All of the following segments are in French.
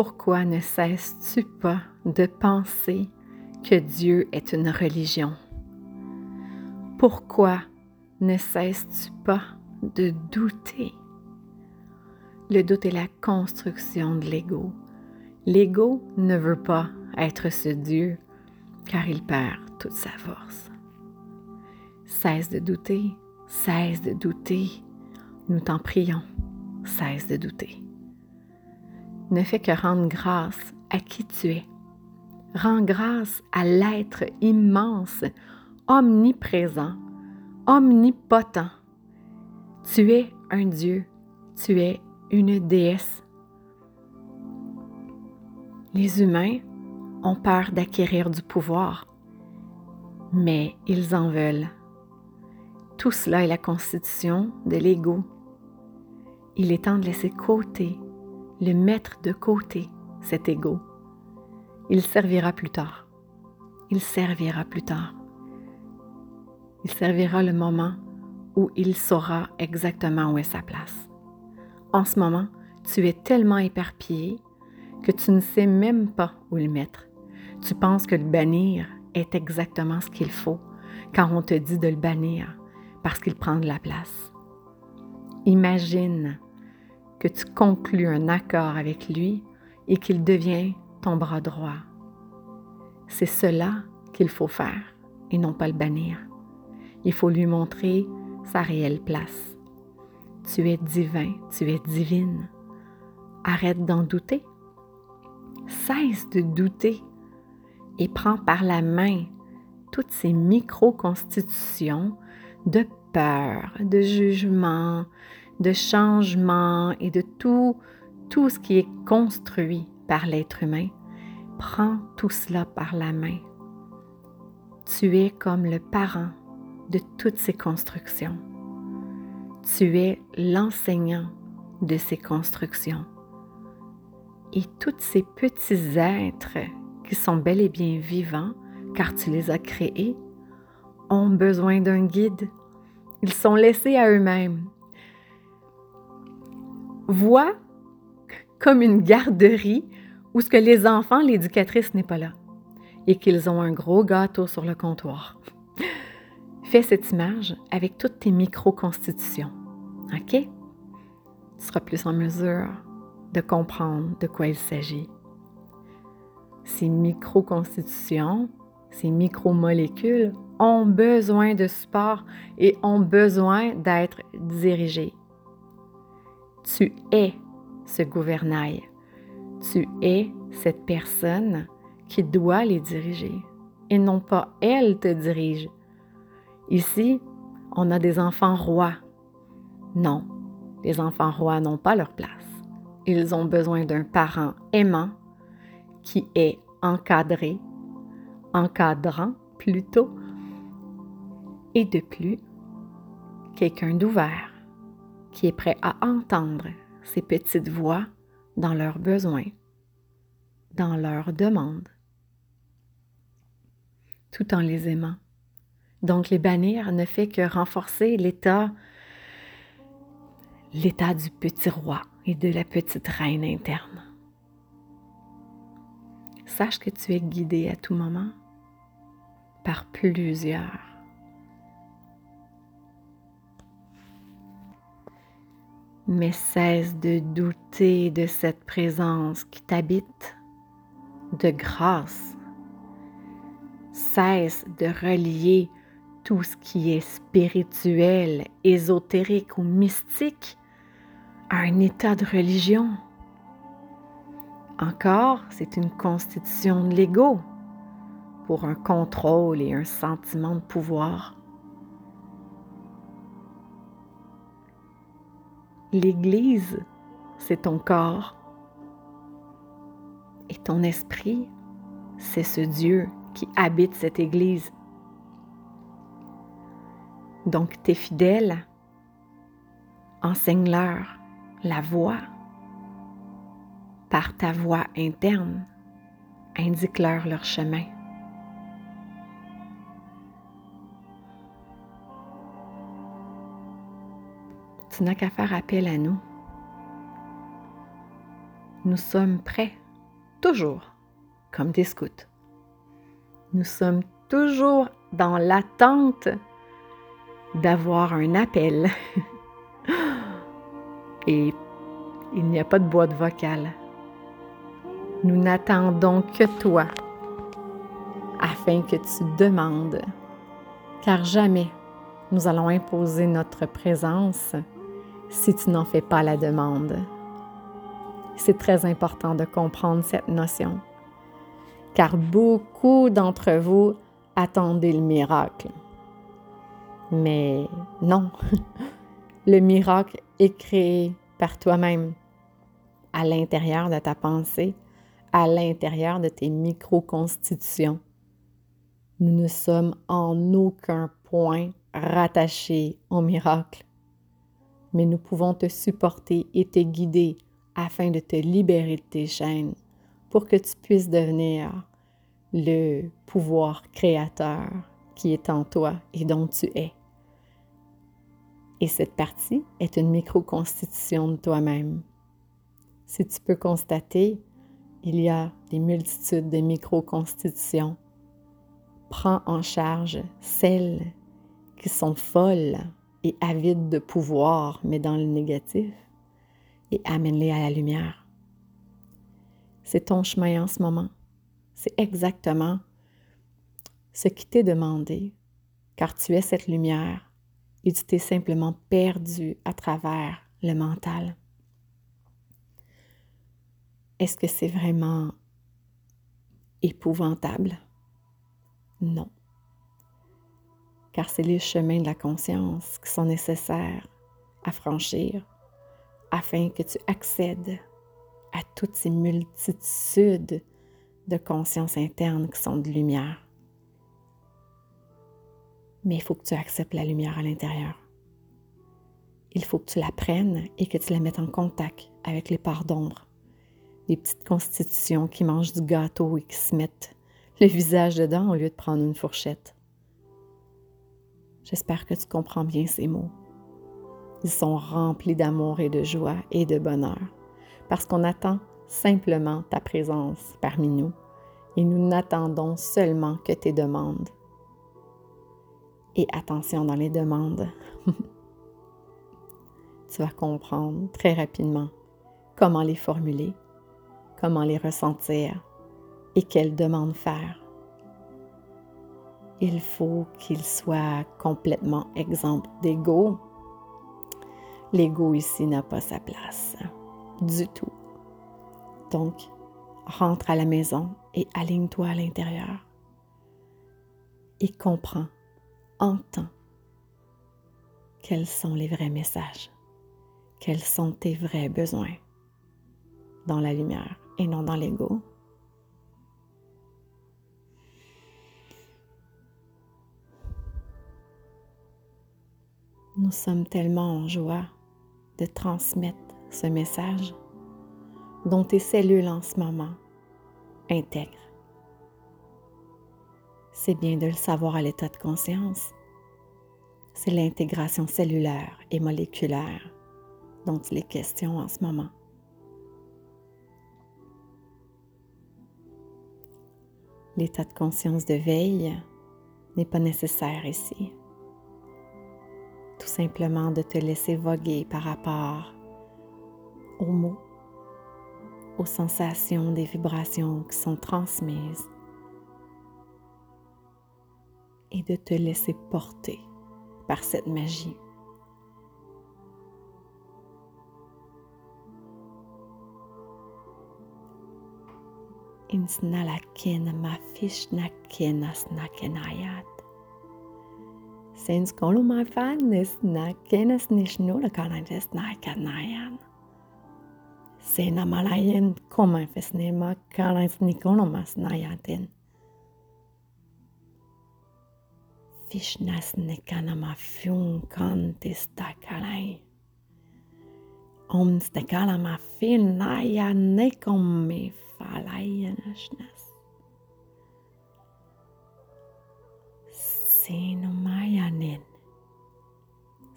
Pourquoi ne cesses-tu pas de penser que Dieu est une religion? Pourquoi ne cesses-tu pas de douter? Le doute est la construction de l'ego. L'ego ne veut pas être ce Dieu car il perd toute sa force. Cesse de douter, cesse de douter. Nous t'en prions, cesse de douter. Ne fais que rendre grâce à qui tu es. Rends grâce à l'être immense, omniprésent, omnipotent. Tu es un Dieu, tu es une déesse. Les humains ont peur d'acquérir du pouvoir, mais ils en veulent. Tout cela est la constitution de l'ego. Il est temps de laisser côté, le mettre de côté, cet ego. Il servira plus tard. Il servira plus tard. Il servira le moment où il saura exactement où est sa place. En ce moment, tu es tellement éparpillé que tu ne sais même pas où le mettre. Tu penses que le bannir est exactement ce qu'il faut quand on te dit de le bannir parce qu'il prend de la place. Imagine que tu conclus un accord avec lui et qu'il devient ton bras droit. C'est cela qu'il faut faire et non pas le bannir. Il faut lui montrer sa réelle place. Tu es divin, tu es divine. Arrête d'en douter. Cesse de douter et prends par la main toutes ces micro-constitutions de peur, de jugement, de changement et de tout, tout ce qui est construit par l'être humain. Prends tout cela par la main. Tu es comme le parent de toutes ces constructions. Tu es l'enseignant de ces constructions. Et tous ces petits êtres qui sont bel et bien vivants, car tu les as créés, ont besoin d'un guide. Ils sont laissés à eux-mêmes. Vois comme une garderie où ce que les enfants, l'éducatrice n'est pas là et qu'ils ont un gros gâteau sur le comptoir. Fais cette image avec toutes tes micro-constitutions. OK? Tu seras plus en mesure de comprendre de quoi il s'agit ces micro-constitutions, ces micro-molécules ont besoin de support et ont besoin d'être dirigées. Tu es ce gouvernail. Tu es cette personne qui doit les diriger et non pas elle te dirige. Ici, on a des enfants rois. Non, les enfants rois n'ont pas leur place. Ils ont besoin d'un parent aimant qui est encadré, encadrant plutôt, et de plus, quelqu'un d'ouvert qui est prêt à entendre ces petites voix dans leurs besoins, dans leurs demandes, tout en les aimant. Donc les bannir ne fait que renforcer l'état l'état du petit roi et de la petite reine interne. Sache que tu es guidé à tout moment par plusieurs. Mais cesse de douter de cette présence qui t'habite de grâce. Cesse de relier tout ce qui est spirituel, ésotérique ou mystique à un état de religion. Encore, c'est une constitution de l'ego pour un contrôle et un sentiment de pouvoir. L'Église, c'est ton corps. Et ton esprit, c'est ce Dieu qui habite cette Église. Donc tes fidèles, enseigne-leur la voie par ta voix interne, indique-leur leur chemin. Tu n'as qu'à faire appel à nous. Nous sommes prêts toujours comme des scouts. Nous sommes toujours dans l'attente d'avoir un appel. Et il n'y a pas de boîte vocale. Nous n'attendons que toi afin que tu demandes, car jamais nous allons imposer notre présence si tu n'en fais pas la demande. C'est très important de comprendre cette notion, car beaucoup d'entre vous attendez le miracle. Mais non, le miracle est créé par toi-même, à l'intérieur de ta pensée, à l'intérieur de tes micro-constitutions. Nous ne sommes en aucun point rattachés au miracle, mais nous pouvons te supporter et te guider afin de te libérer de tes chaînes pour que tu puisses devenir le pouvoir créateur qui est en toi et dont tu es. Et cette partie est une micro-constitution de toi-même. Si tu peux constater, il y a des multitudes de micro-constitutions. Prends en charge celles qui sont folles et avides de pouvoir, mais dans le négatif, et amène-les à la lumière. C'est ton chemin en ce moment. C'est exactement ce qui t'est demandé, car tu es cette lumière et tu t'es simplement perdu à travers le mental. Est-ce que c'est vraiment épouvantable? Non. Car c'est les chemins de la conscience qui sont nécessaires à franchir afin que tu accèdes à toutes ces multitudes de consciences internes qui sont de lumière mais il faut que tu acceptes la lumière à l'intérieur. Il faut que tu la prennes et que tu la mettes en contact avec les parts d'ombre, les petites constitutions qui mangent du gâteau et qui se mettent le visage dedans au lieu de prendre une fourchette. J'espère que tu comprends bien ces mots. Ils sont remplis d'amour et de joie et de bonheur, parce qu'on attend simplement ta présence parmi nous et nous n'attendons seulement que tes demandes et attention dans les demandes. tu vas comprendre très rapidement comment les formuler, comment les ressentir et quelles demandes faire. Il faut qu'il soit complètement exempt d'ego. L'ego ici n'a pas sa place du tout. Donc, rentre à la maison et aligne-toi à l'intérieur et comprends entends quels sont les vrais messages, quels sont tes vrais besoins dans la lumière et non dans l'ego. Nous sommes tellement en joie de transmettre ce message dont tes cellules en ce moment intègrent c'est bien de le savoir à l'état de conscience. C'est l'intégration cellulaire et moléculaire dont il est question en ce moment. L'état de conscience de veille n'est pas nécessaire ici. Simplement de te laisser voguer par rapport aux mots, aux sensations des vibrations qui sont transmises et de te laisser porter par cette magie. Since kolumai fännistnä, kenesnis nurkalantisnä kanajan. Sena malajen komaifesnema kalans nikolomas najaten. Fischnas nekanama fynkantis takalai. Omste kalama fin naja nekommi falajenasnas. Sinumayanin.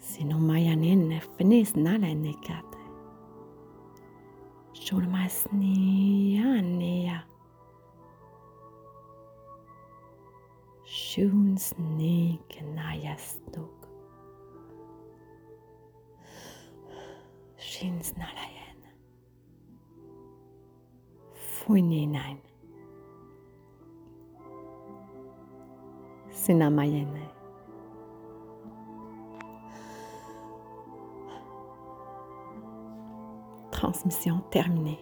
Sinumayanin finns nära nikat. Shurmasniyaniya. Shunsnignayastuk. Shinsnarayan. Funinine. Fuinenain. Sinamayene. Transmission terminée.